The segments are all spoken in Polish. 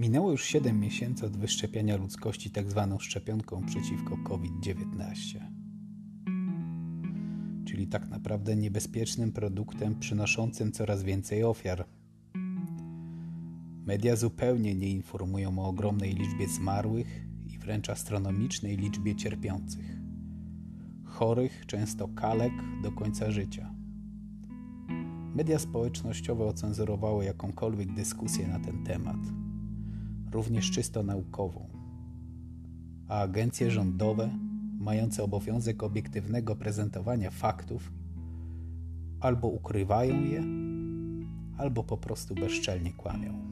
Minęło już 7 miesięcy od wyszczepienia ludzkości tzw. Tak szczepionką przeciwko COVID-19, czyli tak naprawdę niebezpiecznym produktem przynoszącym coraz więcej ofiar. Media zupełnie nie informują o ogromnej liczbie zmarłych i wręcz astronomicznej liczbie cierpiących, chorych, często kalek do końca życia. Media społecznościowe ocenzurowały jakąkolwiek dyskusję na ten temat również czysto naukową, a agencje rządowe, mające obowiązek obiektywnego prezentowania faktów, albo ukrywają je, albo po prostu bezczelnie kłamią.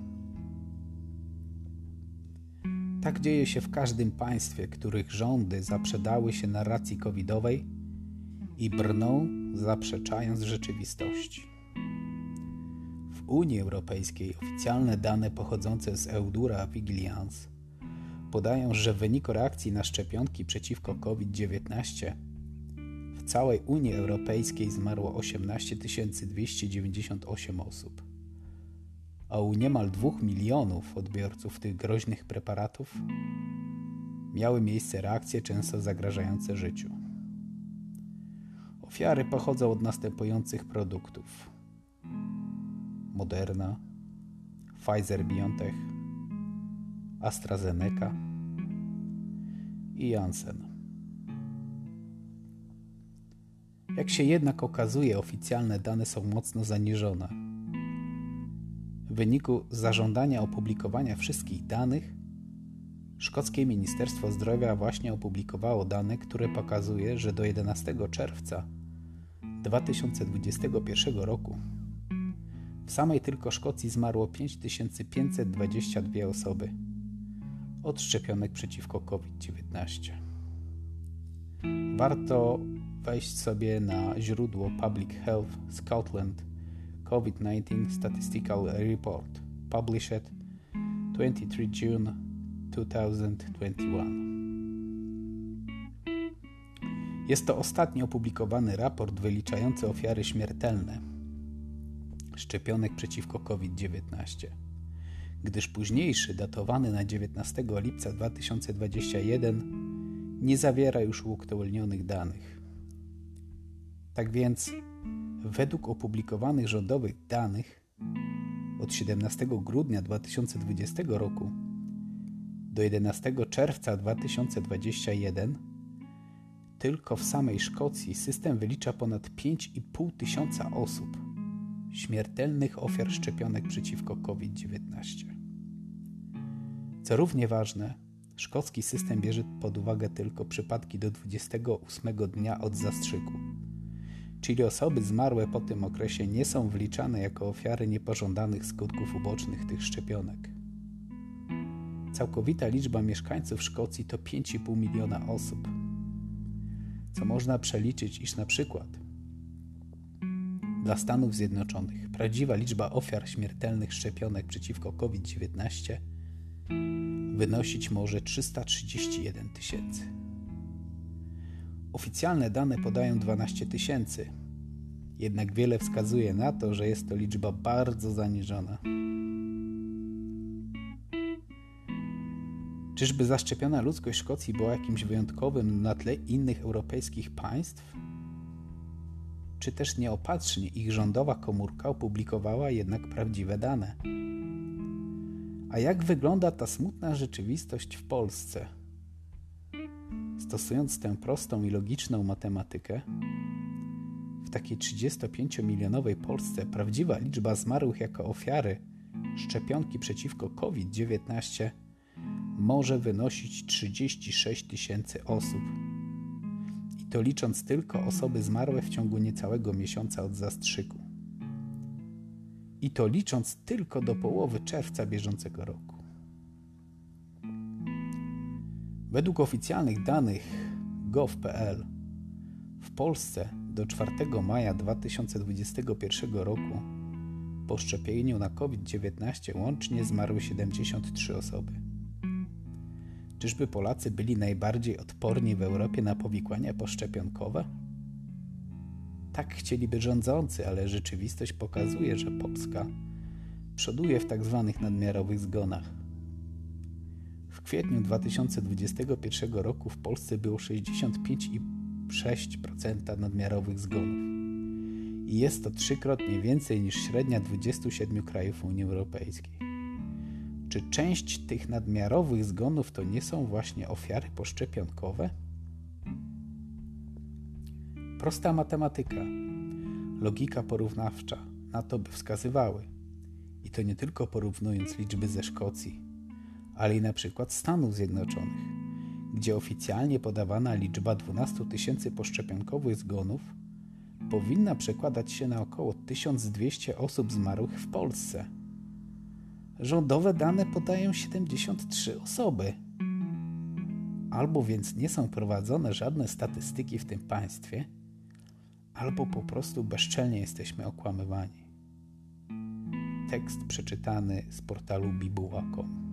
Tak dzieje się w każdym państwie, których rządy zaprzedały się narracji covidowej i brną, zaprzeczając rzeczywistości. Unii Europejskiej oficjalne dane pochodzące z Eudura Vigilance podają, że w wyniku reakcji na szczepionki przeciwko COVID-19 w całej Unii Europejskiej zmarło 18 298 osób, a u niemal 2 milionów odbiorców tych groźnych preparatów miały miejsce reakcje często zagrażające życiu. Ofiary pochodzą od następujących produktów Moderna, Pfizer BioNTech, AstraZeneca i Janssen. Jak się jednak okazuje, oficjalne dane są mocno zaniżone. W wyniku zażądania opublikowania wszystkich danych, szkockie Ministerstwo Zdrowia właśnie opublikowało dane, które pokazuje, że do 11 czerwca 2021 roku w samej tylko Szkocji zmarło 5522 osoby od szczepionek przeciwko COVID-19. Warto wejść sobie na źródło Public Health Scotland COVID-19 Statistical Report published 23 June 2021. Jest to ostatni opublikowany raport wyliczający ofiary śmiertelne szczepionek przeciwko COVID-19, gdyż późniejszy, datowany na 19 lipca 2021, nie zawiera już uaktualnionych danych. Tak więc, według opublikowanych rządowych danych od 17 grudnia 2020 roku do 11 czerwca 2021 tylko w samej Szkocji system wylicza ponad 5,5 tysiąca osób śmiertelnych ofiar szczepionek przeciwko COVID-19. Co równie ważne, szkocki system bierze pod uwagę tylko przypadki do 28 dnia od zastrzyku, czyli osoby zmarłe po tym okresie nie są wliczane jako ofiary niepożądanych skutków ubocznych tych szczepionek. Całkowita liczba mieszkańców Szkocji to 5,5 miliona osób, co można przeliczyć, iż na przykład dla Stanów Zjednoczonych prawdziwa liczba ofiar śmiertelnych szczepionek przeciwko COVID-19 wynosić może 331 tysięcy. Oficjalne dane podają 12 tysięcy, jednak wiele wskazuje na to, że jest to liczba bardzo zaniżona. Czyżby zaszczepiona ludzkość Szkocji była jakimś wyjątkowym na tle innych europejskich państw? Czy też nieopatrznie ich rządowa komórka opublikowała jednak prawdziwe dane. A jak wygląda ta smutna rzeczywistość w Polsce? Stosując tę prostą i logiczną matematykę, w takiej 35-milionowej Polsce prawdziwa liczba zmarłych jako ofiary szczepionki przeciwko COVID-19 może wynosić 36 tysięcy osób to licząc tylko osoby zmarłe w ciągu niecałego miesiąca od zastrzyku. I to licząc tylko do połowy czerwca bieżącego roku. Według oficjalnych danych gov.pl w Polsce do 4 maja 2021 roku po szczepieniu na COVID-19 łącznie zmarły 73 osoby. Czyżby Polacy byli najbardziej odporni w Europie na powikłania poszczepionkowe? Tak chcieliby rządzący, ale rzeczywistość pokazuje, że Polska przoduje w tak zwanych nadmiarowych zgonach. W kwietniu 2021 roku w Polsce było 65,6% nadmiarowych zgonów. I jest to trzykrotnie więcej niż średnia 27 krajów Unii Europejskiej. Czy część tych nadmiarowych zgonów to nie są właśnie ofiary poszczepionkowe? Prosta matematyka, logika porównawcza na to by wskazywały. I to nie tylko porównując liczby ze Szkocji, ale i na przykład Stanów Zjednoczonych, gdzie oficjalnie podawana liczba 12 tysięcy poszczepionkowych zgonów powinna przekładać się na około 1200 osób zmarłych w Polsce. Rządowe dane podają 73 osoby. Albo więc nie są prowadzone żadne statystyki w tym państwie, albo po prostu bezczelnie jesteśmy okłamywani. Tekst przeczytany z portalu bibuła.com.